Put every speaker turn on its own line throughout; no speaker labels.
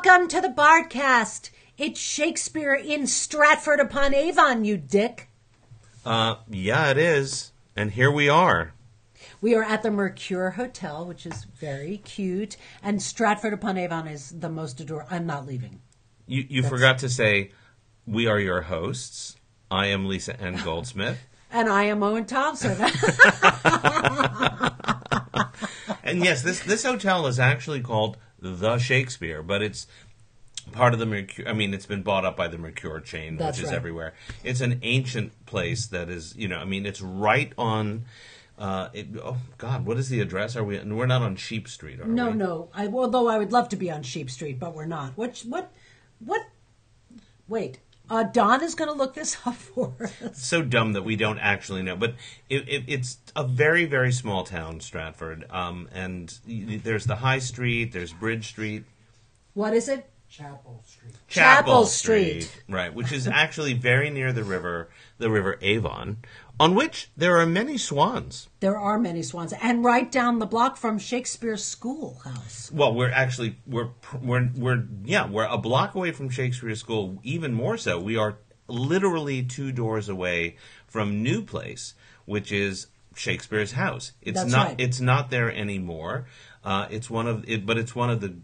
Welcome to the Bardcast. It's Shakespeare in Stratford upon Avon, you dick.
Uh, yeah, it is. And here we are.
We are at the Mercure Hotel, which is very cute, and Stratford upon Avon is the most adorable. I'm not leaving.
You, you forgot to say, we are your hosts. I am Lisa Ann Goldsmith.
And I am Owen Thompson.
and yes, this, this hotel is actually called The Shakespeare, but it's part of the Mercure. I mean, it's been bought up by the Mercure chain,
That's
which is
right.
everywhere. It's an ancient place that is, you know, I mean, it's right on. Uh, it, oh God, what is the address? Are we? We're not on Sheep Street, are
no,
we?
no. I, although I would love to be on Sheep Street, but we're not. What? What? What? Wait. Uh, Don is going to look this up for us.
so dumb that we don't actually know. But it, it, it's a very, very small town, Stratford. Um, and there's the High Street, there's Bridge Street,
What is it?
Chapel Street.
Chapel Street.
right, which is actually very near the river, the River Avon, on which there are many swans.
There are many swans, and right down the block from Shakespeare's schoolhouse.
Well, we're actually we're we're we're yeah we're a block away from Shakespeare's School. Even more so, we are literally two doors away from New Place, which is Shakespeare's house. It's
That's
not
right.
it's not there anymore. Uh, it's one of it, but it's one of the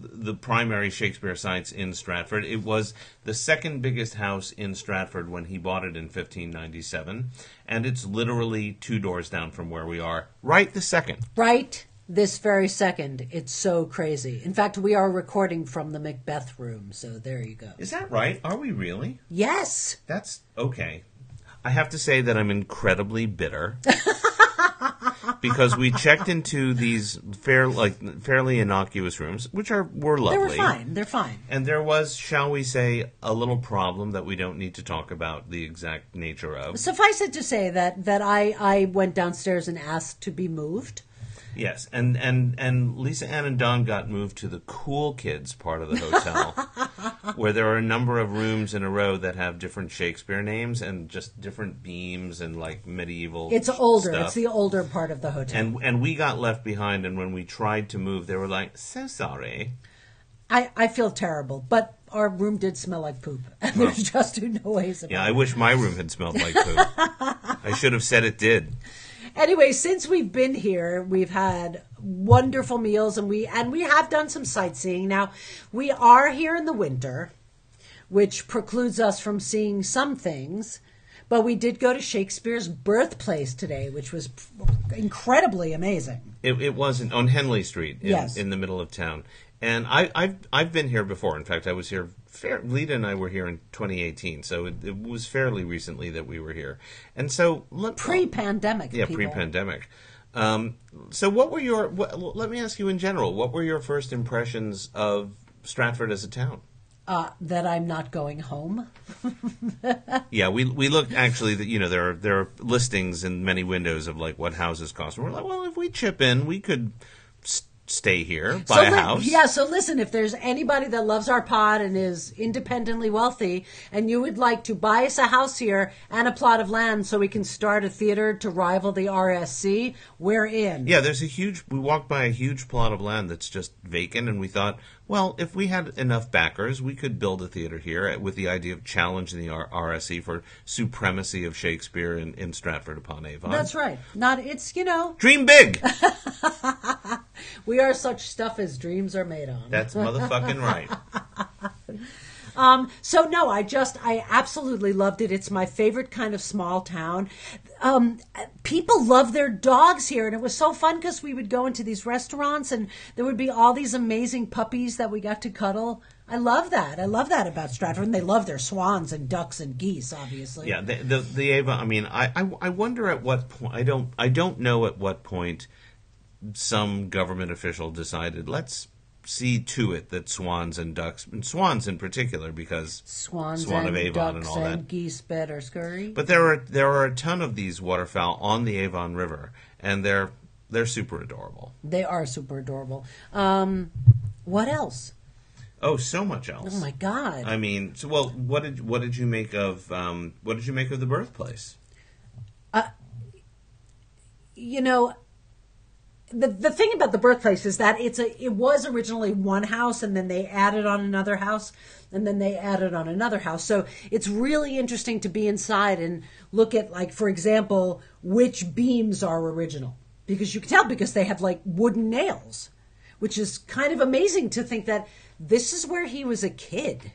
the primary Shakespeare sites in Stratford. It was the second biggest house in Stratford when he bought it in 1597, and it's literally two doors down from where we are, right the second.
Right this very second. It's so crazy. In fact, we are recording from the Macbeth room, so there you go.
Is that right? Are we really?
Yes.
That's okay. I have to say that I'm incredibly bitter because we checked into these fair, like fairly innocuous rooms, which are were lovely.
They were fine. They're fine.
And there was, shall we say, a little problem that we don't need to talk about the exact nature of.
Suffice it to say that that I I went downstairs and asked to be moved.
Yes, and and and Lisa Ann and Don got moved to the cool kids part of the hotel, where there are a number of rooms in a row that have different Shakespeare names and just different beams and like medieval.
It's older.
stuff.
It's the older part of the hotel.
and and we got left behind. And when we tried to move, they were like, "So sorry."
I I feel terrible, but our room did smell like poop, and there's just no ways about
Yeah,
it.
I wish my room had smelled like poop. I should have said it did.
Anyway, since we've been here, we've had wonderful meals and we and we have done some sightseeing. Now, we are here in the winter, which precludes us from seeing some things. But we did go to Shakespeare's birthplace today, which was incredibly amazing.
It, it wasn't on Henley Street in,
Yes.
in the middle of town. And I, I've I've been here before. In fact, I was here. Fair, Lita and I were here in 2018, so it, it was fairly recently that we were here. And so let,
Pre-pandemic,
yeah,
people.
pre-pandemic. Um, so what were your? What, let me ask you in general. What were your first impressions of Stratford as a town?
Uh, that I'm not going home.
Yeah, we we looked actually that you know there are there are listings in many windows of like what houses cost. And we're like, well, if we chip in, we could stay here, buy a
li-
house.
Yeah, so listen, if there's anybody that loves our pod and is independently wealthy, and you would like to buy us a house here and a plot of land so we can start a theater to rival the RSC, we're in.
Yeah, there's a huge. We walked by a huge plot of land that's just vacant, and we thought, well, if we had enough backers, we could build a theater here with the idea of challenging the R- RSC for supremacy of Shakespeare in, in Stratford upon Avon.
That's right. Not it's you know
Dream big.
we are such stuff as dreams are made on.
That's motherfucking right.
Um, so no, I just I absolutely loved it. It's my favorite kind of small town. Um, people love their dogs here, and it was so fun because we would go into these restaurants, and there would be all these amazing puppies that we got to cuddle. I love that. I love that about Stratford. And they love their swans and ducks and geese, obviously.
Yeah, the the, the Avon. I mean, I, I I wonder at what point. I don't I don't know at what point some government official decided let's see to it that swans and ducks and swans in particular because
Swans
Swan
and
of Avon
ducks
and all that.
geese better scurry.
But there are there are a ton of these waterfowl on the Avon River, and they're they're super adorable.
they are super adorable. Um, what else?
Oh, so much else.
Oh my god!
I mean, so well, what did what did you make of um, what did you make of the birthplace?
you know, the the thing about the birthplace is that it's a it was originally one house and then they added on another house and then they added on another house. So it's really interesting to be inside and look at like for example which beams are original because you can tell because they have like wooden nails, which is kind of amazing to think that this is where he was a kid,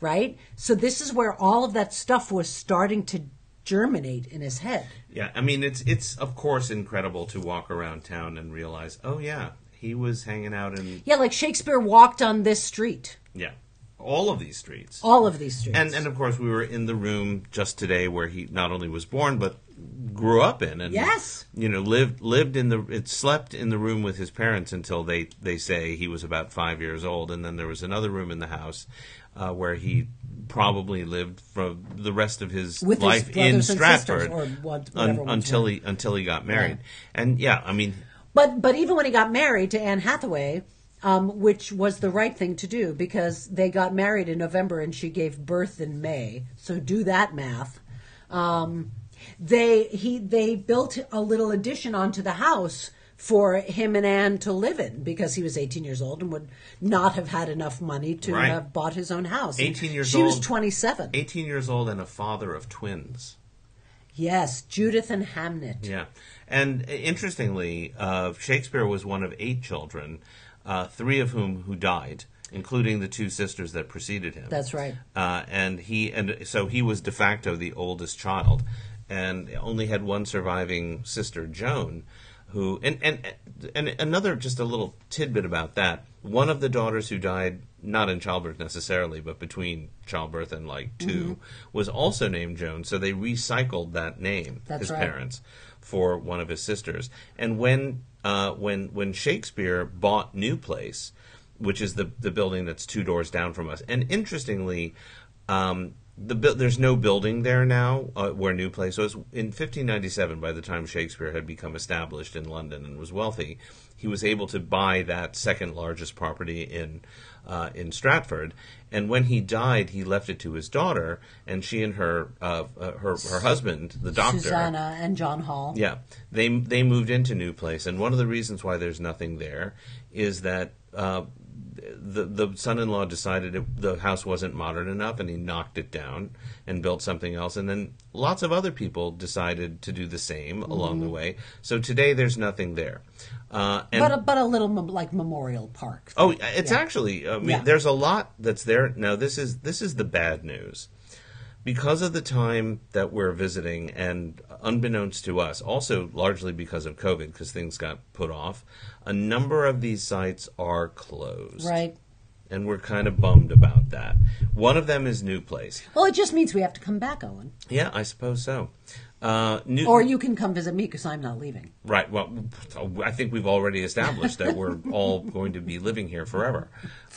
right? So this is where all of that stuff was starting to germinate in his head.
Yeah, I mean it's it's of course incredible to walk around town and realize, oh yeah, he was hanging out in
Yeah, like Shakespeare walked on this street.
yeah all of these streets.
All of these streets.
And and of course we were in the room just today where he not only was born but grew up in and
Yes.
you know lived lived in the it slept in the room with his parents until they they say he was about 5 years old and then there was another room in the house uh, where he probably lived for the rest of his
With his
life in
brothers sisters,
Stratford
or what-
un- until he until he got married. And yeah, I mean
But but even when he got married to Anne Hathaway, um, which was the right thing to do because they got married in November and she gave birth in May. So do that math. Um, they he they built a little addition onto the house for him and Anne to live in because he was 18 years old and would not have had enough money to
Right.
have bought his own house.
18 years old.
she was 27.
18 years old and a father of twins.
Yes, Judith and Hamnet.
Yeah, and interestingly, uh, Shakespeare was one of eight children, uh, three of whom who died, including the two sisters that preceded him.
That's right.
Uh, and he and so he was de facto the oldest child, and only had one surviving sister, Joan, who and and and another just a little tidbit about that. One of the daughters who died not in childbirth necessarily, but between childbirth and like 2
Mm-hmm.
was also named Joan. So they recycled that name,
That's
his
right.
parents, for one of his sisters. And when uh, when when Shakespeare bought New Place, which is the the building that's two doors down from us, and interestingly. Um, the there's no building there now uh, where New Place was. In 1597, by the time Shakespeare had become established in London and was wealthy, he was able to buy that second largest property in uh, in Stratford. And when he died, he left it to his daughter, and she and her uh, uh, her her husband, the doctor,
Susanna and John Hall.
yeah, they they moved into New Place, and one of the reasons why there's nothing there is that uh, the the son-in-law decided it, the house wasn't modern enough, and he knocked it down and built something else. And then lots of other people decided to do the same along the way. So today there's nothing there. Uh, and
But a, but a little mem- like memorial park.
Oh, it's actually. I mean,
Yeah.
there's a lot that's there. Now, this is this is the bad news. Because of the time that we're visiting, and unbeknownst to us, also largely because of COVID, because things got put off, a number of these sites are closed.
Right.
And we're kind of bummed about that. One of them is New Place.
Well, it just means we have to come back, Owen.
Yeah, I suppose so. Uh, New,
Or you can come visit me because I'm not leaving.
Right. Well, I think we've already established that we're all going to be living here forever.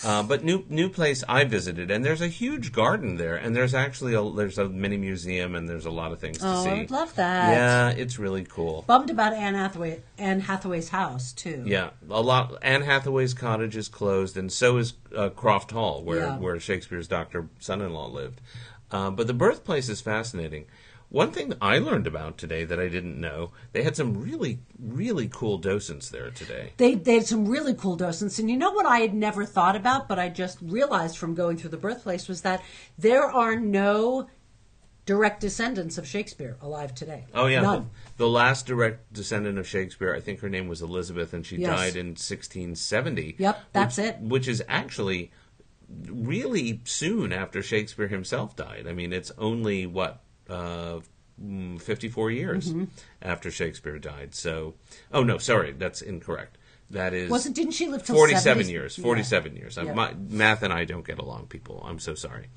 Uh, but new new place I visited, and there's a huge garden there, and there's actually a there's a mini museum, and there's a lot of things to
Oh,
see.
I love that.
Yeah, it's really cool.
Bummed about Anne Hathaway Anne Hathaway's house too.
Yeah, a lot. Anne Hathaway's cottage is closed, and so is uh, Croft Hall, where
Yeah.
where Shakespeare's doctor son-in-law lived. Uh, but the birthplace is fascinating. One thing I learned about today that I didn't know, they had some really, really cool docents there today.
They they had some really cool docents, and you know what I had never thought about, but I just realized from going through the birthplace was that there are no direct descendants of Shakespeare alive today.
Oh yeah,
none.
the, the last direct descendant of Shakespeare, I think her name was Elizabeth, and she
Yes.
died in 1670.
Yep, that's
which,
it.
Which is actually really soon after Shakespeare himself died. I mean, it's only what uh, mm, 54 years
Mm-hmm.
after Shakespeare died. So, oh no, sorry, that's incorrect. That is
Wasn't didn't she live till
47
70s?
years.
Yeah.
47 years. Uh,
Yeah.
My, math and I don't get along, people. I'm so sorry.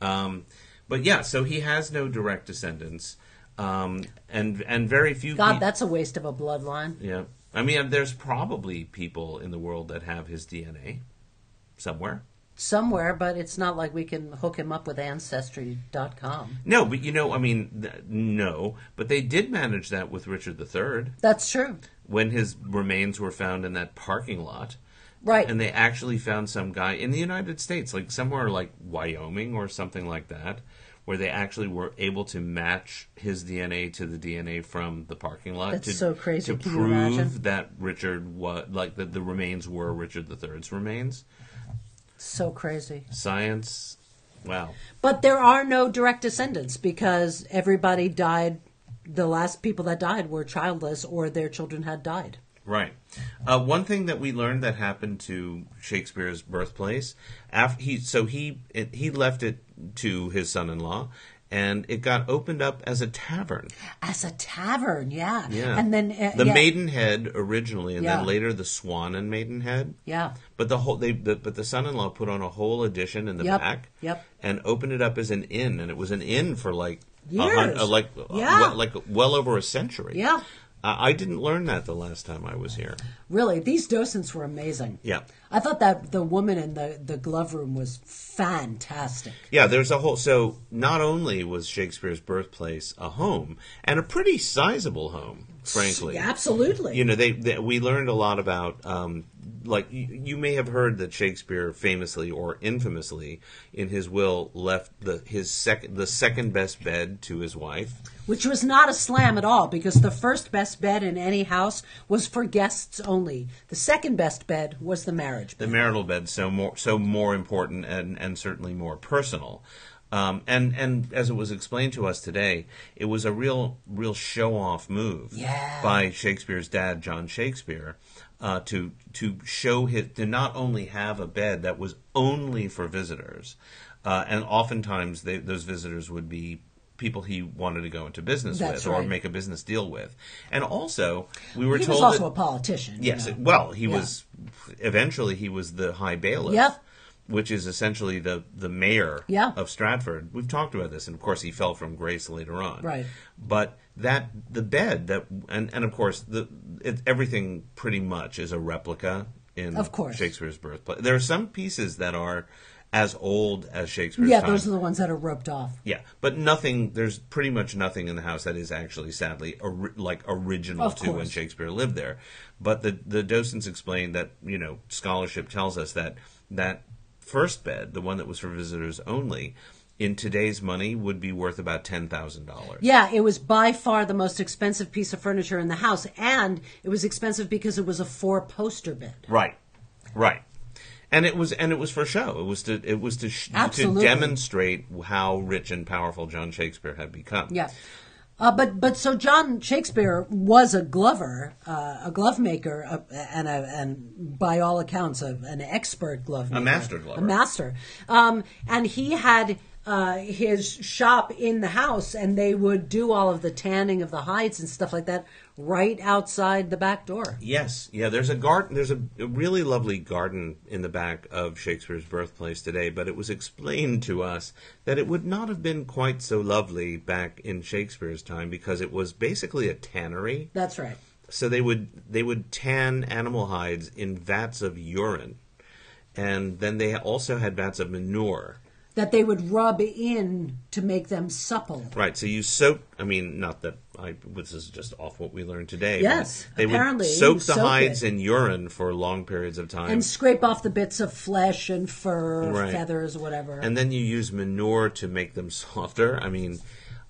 Um, but yeah, so he has no direct descendants, um, and and very few.
God, that's a waste of a bloodline.
yeah. I mean, there's probably people in the world that have his DNA somewhere.
Somewhere, but it's not like we can hook him up with Ancestry.com.
No, but you know, I mean, th- no, but they did manage that with Richard III
That's true.
when his remains were found in that parking lot.
Right.
And they actually found some guy in the United States, like somewhere like Wyoming or something like that, where they actually were able to match his DNA to the DNA from the parking lot.
That's
to,
so crazy.
To
Can
prove that Richard was like that the remains were Richard III's remains.
So crazy.
Science, wow.
But there are no direct descendants because everybody died. The last people that died were childless or their children had died.
Right. Uh, one thing that we learned that happened to Shakespeare's birthplace, after he so he it, he left it to his son-in-law, and it got opened up as a tavern.
As a tavern, yeah.
Yeah.
And then uh,
the
yeah,
Maidenhead originally, and
Yeah.
then later the Swan and Maidenhead.
Yeah.
But the whole they the, but the son-in-law put on a whole addition in the
Yep,
back.
yep.
And opened it up as an inn, and it was an inn for like a
Years.
hun- uh, like uh,
Yeah.
well, like well over a century.
Yeah.
I didn't learn that the last time I was here.
Really, these docents were amazing.
Yeah.
I thought that the woman in the, the glove room was fantastic.
Yeah, there's a whole. So not only was Shakespeare's birthplace a home and a pretty sizable home, frankly.
Absolutely.
You know, they, they we learned a lot about. Um, like you, you may have heard that Shakespeare famously or infamously in his will left the his second the second best bed to his wife.
Which was not a slam at all because the first best bed in any house was for guests only. The second best bed was the marriage bed.
the marital bed so more so more important and and certainly more personal. Um, and and as it was explained to us today, it was a real real show off move
Yeah.
by Shakespeare's dad, John Shakespeare, uh, to to show his to not only have a bed that was only for visitors, uh, and oftentimes they, those visitors would be people he wanted to go into business
That's
with or
right.
make a business deal with, and also we were told.
He
told
was also
that,
a politician. you
Yes,
know.
well, he
Yeah.
was eventually he was the high bailiff.
Yep.
Which is essentially the the mayor
Yeah.
of Stratford. We've talked about this, and of course he fell from grace later on.
Right.
But that the bed that and and of course the it, everything pretty much is a replica in
Of course.
Shakespeare's birthplace. There are some pieces that are as old as Shakespeare's
Yeah,
time.
those are the ones that are roped off.
Yeah, but nothing. There's pretty much nothing in the house that is actually, sadly, ori- like original
Of
to when. Shakespeare lived there. But the the docents explained that you know scholarship tells us that that first bed, the one that was for visitors only, in today's money would be worth about ten thousand dollars.
Yeah, it was by far the most expensive piece of furniture in the house, and it was expensive because it was a four poster bed.
Right, right. And it was, and it was for show. It was to, it was to, sh- to
Absolutely.
demonstrate how rich and powerful John Shakespeare had become.
Yeah. Uh, but but so John Shakespeare was a glover, uh, a glove maker, uh, and a, and by all accounts a, an expert glove maker,
master glover.
a master. Um, and he had uh, his shop in the house, and they would do all of the tanning of the hides and stuff like that right outside the back door.
Yes, yeah. There's a garden. There's a, a really lovely garden in the back of Shakespeare's birthplace today. But it was explained to us that it would not have been quite so lovely back in Shakespeare's time because it was basically a tannery.
That's right.
So they would they would tan animal hides in vats of urine, and then they also had vats of manure.
That they would rub in to make them supple.
Right. So you soak. I mean, not that I. This is just off what we learned today.
Yes,
They
apparently,
would soak the
soak
hides
it.
in urine for long periods of time.
And scrape off the bits of flesh and fur,
Right.
feathers, whatever.
and then you use manure to make them softer. I mean,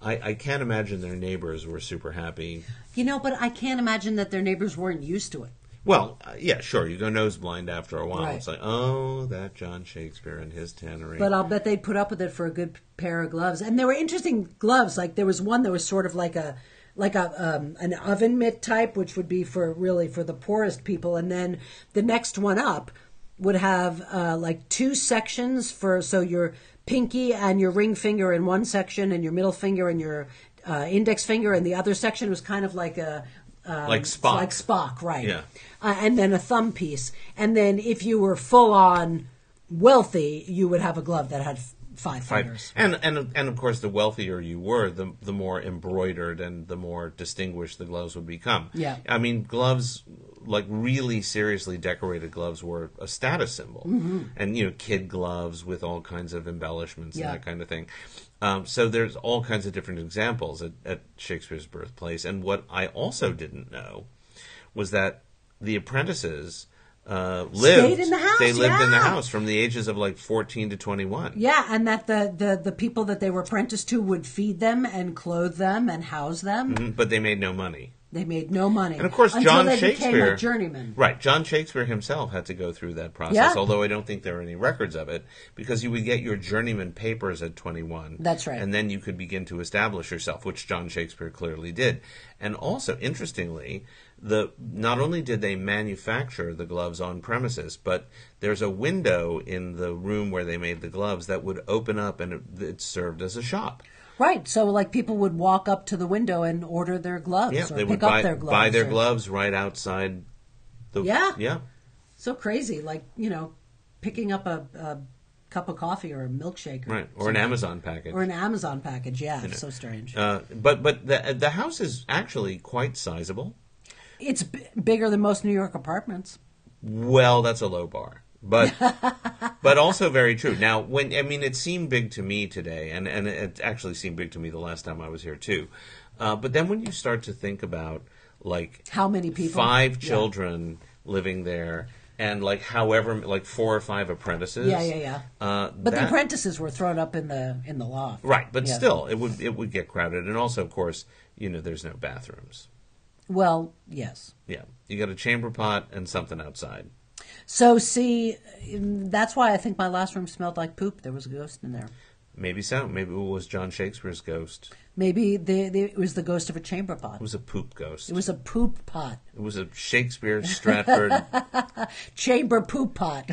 I, I can't imagine their neighbors were super happy.
You know, but I can't imagine that their neighbors weren't used to it.
Well, uh, yeah, sure. You go nose blind after a while.
Right.
It's like, oh, that John Shakespeare and his tannery.
But I'll bet they'd put up with it for a good pair of gloves. And there were interesting gloves. Like there was one that was sort of like a like a um, an oven mitt type, which would be for really for the poorest people. And then the next one up would have uh, like two sections for so your pinky and your ring finger in one section, and your middle finger and your uh, index finger in the other section. It was kind of like a um,
Like Spock.
like Spock, right?
Yeah.
Uh, and then a thumb piece, and then if you were full on wealthy, you would have a glove that had f- five
Right.
fingers.
And and and of course, the wealthier you were, the the more embroidered and the more distinguished the gloves would become.
Yeah.
I mean, gloves like really seriously decorated gloves were a status symbol, and you know, kid gloves with all kinds of embellishments
Yeah.
and that kind of thing. Um, so there's all kinds of different examples at, at Shakespeare's birthplace. And what I also didn't know was that the apprentices uh, lived
Stayed in the house,
They lived in the house from the ages of like fourteen to twenty one.
Yeah, and that the, the, the people that they were apprenticed to would feed them and clothe them and house them.
But they made no money.
They made no money.
And of course, John
they
Shakespeare,
journeyman.
right? John Shakespeare himself had to go through that process.
Yeah.
Although I don't think there are any records of it, because you would get your journeyman papers at 21.
That's right.
And then you could begin to establish yourself, which John Shakespeare clearly did. And also, interestingly, the not only did they manufacture the gloves on premises, but there's a window in the room where they made the gloves that would open up, and it, it served as a shop.
Right. So, like, people would walk up to the window and order their gloves
Yeah,
or
they
pick
would
up
buy,
their gloves.
buy their
or-
gloves right outside. The,
Yeah.
yeah.
So crazy. Like, you know, picking up a, a cup of coffee or a milkshake. Or
Right, or an Amazon package.
Or an Amazon package. Yeah. So strange.
Uh, but but the the house is actually quite sizable.
it's b- bigger than most New York apartments.
Well, that's a low bar, but but also very true. Now, when I mean, it seemed big to me today, and and it actually seemed big to me the last time I was here too. Uh, but then when you start to think about like
How many people?
five
Yeah.
children living there, and like however like four or five apprentices,
Yeah, yeah, yeah.
Uh,
But the apprentices were thrown up in the in the loft.
right, but
Yeah.
still, it would it would get crowded, and also, of course, you know, there's no bathrooms.
Well, yes.
Yeah, you got a chamber pot and something outside.
So see, mm, that's why I think my last room smelled like poop. There was a ghost in there.
Maybe so. Maybe it was John Shakespeare's ghost.
Maybe the, the, it was the ghost of a chamber pot.
It was a poop ghost.
It was a poop pot.
It was a Shakespeare Stratford.
Chamber poop pot.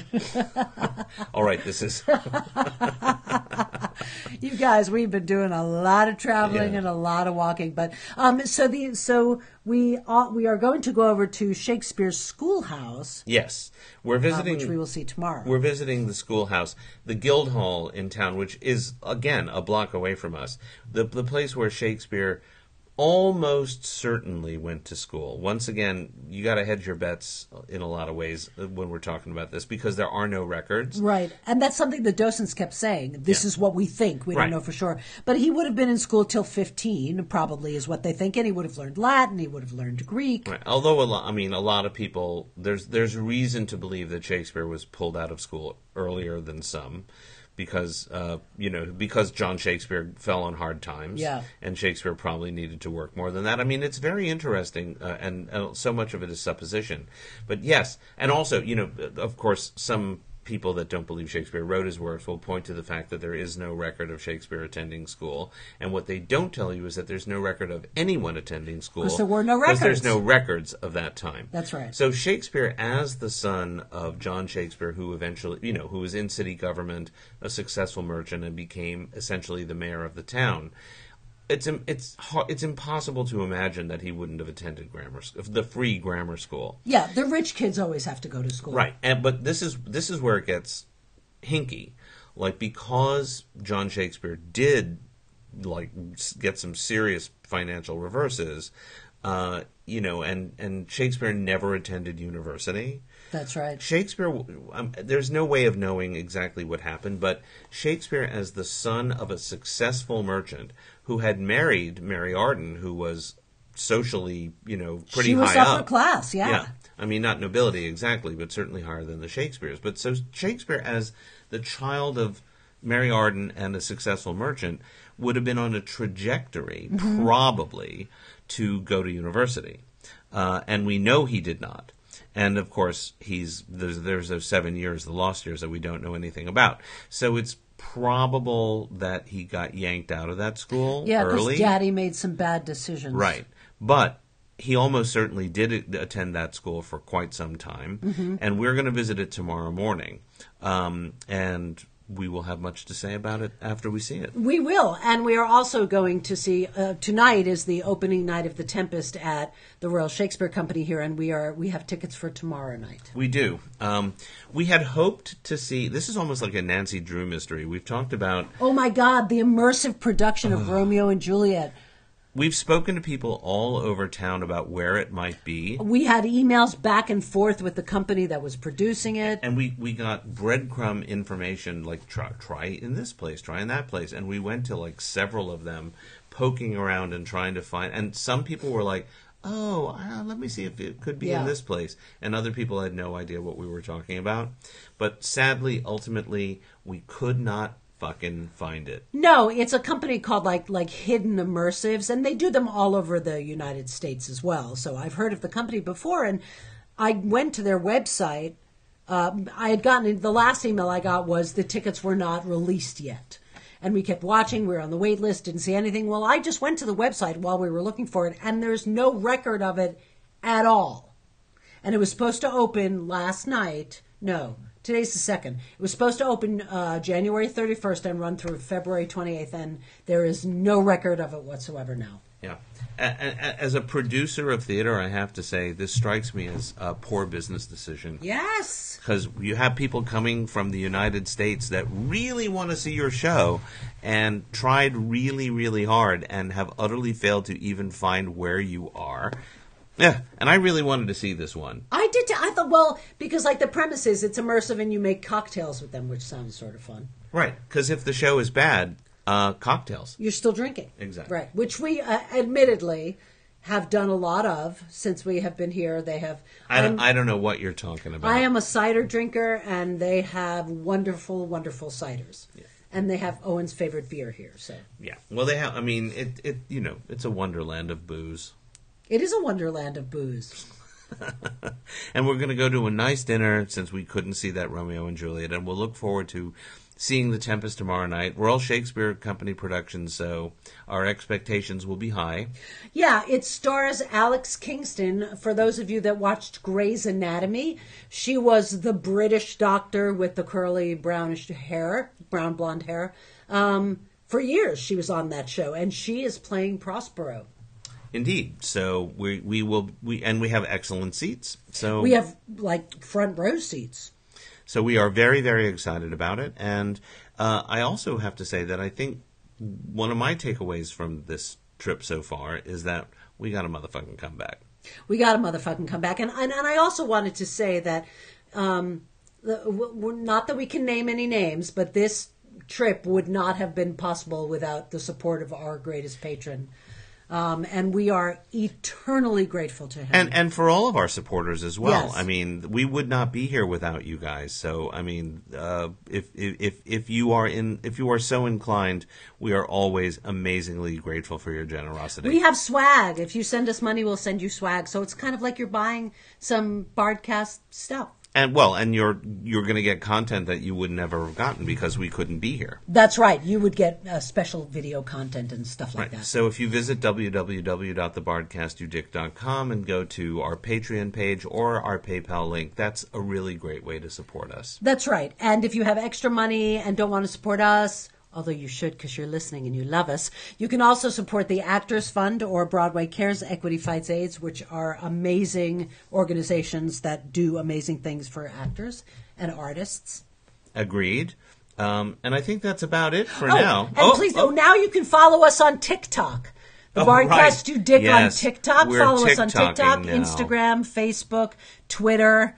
All right, this is
you guys, we've been doing a lot of traveling
Yeah.
and a lot of walking, but um, so the so we are, we are going to go over to Shakespeare's schoolhouse,
yes. We're
uh,
visiting.
which we will see tomorrow.
We're visiting the schoolhouse, the Guildhall in town, which is again a block away from us. The the place where Shakespeare almost certainly went to school. Once again, you got to hedge your bets in a lot of ways when we're talking about this because there are no records.
Right, and that's something the docents kept saying. This
Yeah.
is what we think. We
Right.
don't know for sure, but he would have been in school till fifteen, probably is what they think, and he would have learned Latin. He would have learned Greek.
Right. Although a lot, I mean, a lot of people there's there's reason to believe that Shakespeare was pulled out of school earlier than some, because uh, you know because John Shakespeare fell on hard times,
Yeah.
and Shakespeare probably needed to work more than that. I mean, it's very interesting, uh, and, and so much of it is supposition. But yes, and also you know, of course, some people that don't believe Shakespeare wrote his works will point to the fact that there is no record of Shakespeare attending school, and what they don't tell you is that there's no record of anyone attending school.
Because there were no
'cause There's no records of that time.
That's right.
So Shakespeare, as the son of John Shakespeare, who eventually, you know, who was in city government, a successful merchant, and became essentially the mayor of the town. It's it's it's impossible to imagine that he wouldn't have attended grammar school, the free grammar school.
Yeah, the rich kids always have to go to school.
Right, and but this is this is where it gets hinky, like because John Shakespeare did like get some serious financial reverses, uh, you know, and and Shakespeare never attended university.
That's right.
Shakespeare, um, there's no way of knowing exactly what happened, but Shakespeare, as the son of a successful merchant who had married Mary Arden, who was socially, you know, pretty
she was
high
upper
up.
class. Yeah.
Yeah. I mean, not nobility exactly, but certainly higher than the Shakespeares. But so Shakespeare, as the child of Mary Arden and a successful merchant, would have been on a trajectory, probably, to go to university. Uh, and we know he did not. And of course, he's there's, there's those seven years, the lost years, that we don't know anything about. So it's probable that he got yanked out of that school
Yeah,
early.
because Daddy made some bad decisions.
Right. But he almost certainly did attend that school for quite some time.
Mm-hmm.
And we're going to visit it tomorrow morning. Um, and we will have much to say about it after we see it.
We will, and we are also going to see uh, tonight is the opening night of the Tempest at the Royal Shakespeare Company here, and we are we have tickets for tomorrow night.
We do. Um, we had hoped to see. This is almost like a Nancy Drew mystery. We've talked about.
Oh my God, the immersive production of Romeo and Juliet.
We've spoken to people all over town about where it might be.
We had emails back and forth with the company that was producing it.
and we we got breadcrumb information like try try in this place, try in that place, and we went to like several of them, poking around and trying to find. And some people were like, oh, uh, let me see if it could be
Yeah.
in this place. And other people had no idea what we were talking about. But sadly, ultimately, we could not fucking find it.
No, it's a company called like like Hidden Immersives, and they do them all over the United States as well. So I've heard of the company before, and I went to their website. Um, I had gotten the last email I got was the tickets were not released yet, and we kept watching. We were on the wait list, didn't see anything. Well, I just went to the website while we were looking for it, and there's no record of it at all. And it was supposed to open last night. No, today's the second. It was supposed to open uh, January 31st and run through February 28th, and there is no record of it whatsoever now.
Yeah. A- a- a- As a producer of theater, I have to say this strikes me as a poor business decision.
Yes.
because you have people coming from the United States that really want to see your show and tried really, really hard and have utterly failed to even find where you are. Yeah, and I really wanted to see this one.
I did. T- I thought, well, because like the premise is it's immersive and you make cocktails with them, which sounds sort of fun.
Right, because if the show is bad, uh, cocktails.
You're still drinking.
Exactly.
Right. Which we uh, admittedly have done a lot of since we have been here. They have.
I don't,
I'm-
I don't know what you're talking about.
I am a cider drinker, and they have wonderful, wonderful ciders. And they have Owen's favorite beer here. So
Yeah. Well, they have. I mean, it. It. You know, it's a wonderland of booze.
It is a wonderland of booze.
And we're going to go to a nice dinner since we couldn't see that Romeo and Juliet, and we'll look forward to seeing The Tempest tomorrow night. Royal Shakespeare Company productions, so our expectations will be high.
Yeah, it stars Alex Kingston. For those of you that watched Grey's Anatomy, she was the British doctor with the curly brownish hair, brown blonde hair. Um, for years, she was on that show, and she is playing Prospero.
Indeed. So we we will we and we have excellent seats. So
We have like front row seats.
so we are very very excited about it. And uh, I also have to say that I think one of my takeaways from this trip so far is that we got a motherfucking comeback.
We got a motherfucking comeback, and and, and I also wanted to say that, um, the, not that we can name any names, but this trip would not have been possible without the support of our greatest patron, um, and we are eternally grateful to him.
And and for all of our supporters as well.
Yes.
I mean, we would not be here without you guys. So I mean, uh, if if if you are in if you are so inclined, we are always amazingly grateful for your generosity.
we have swag. If you send us money, we'll send you swag. So it's kind of like you're buying some Bardcast stuff.
And well, and you're you're going to get content that you would never have gotten because we couldn't be here.
That's right. You would get uh, special video content and stuff like
Right.
that.
So if you visit www.thebardcastyoudick.com and go to our Patreon page or our PayPal link, that's a really great way to support us.
That's right. And if you have extra money and don't want to support us, although you should because you're listening and you love us, you can also support the Actors Fund or Broadway Cares Equity Fights AIDS, which are amazing organizations that do amazing things for actors and artists.
Agreed. Um, and I think that's about it for
Oh,
now.
and please, oh, now you can follow us on TikTok. The
Oh,
Bardcast
right.
You Dick
Yes.
on TikTok.
We're
follow us on TikTok,
now.
Instagram, Facebook, Twitter.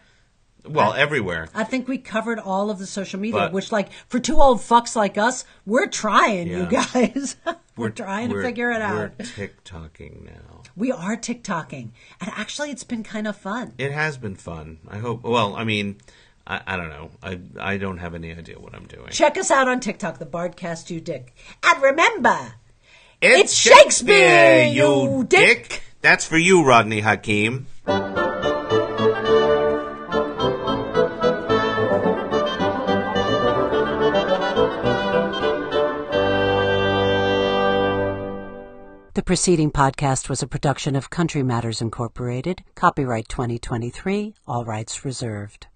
Well, everywhere.
I think we covered all of the social media,
But-
which, like, for two old fucks like us, we're trying, you guys. we're, trying to
We're-
figure it out.
We're TikToking now.
We are TikToking. And actually, it's been kind of fun.
It has been fun. I hope. Well, I mean, I, I don't know. I I don't have any idea what I'm doing.
Check us out on TikTok, the Bardcast You Dick. And remember,
It's,
Shakespeare, you dick.
That's for you, Rodney Hakim.
The preceding podcast was a production of Country Matters Incorporated, copyright 2023, all rights reserved.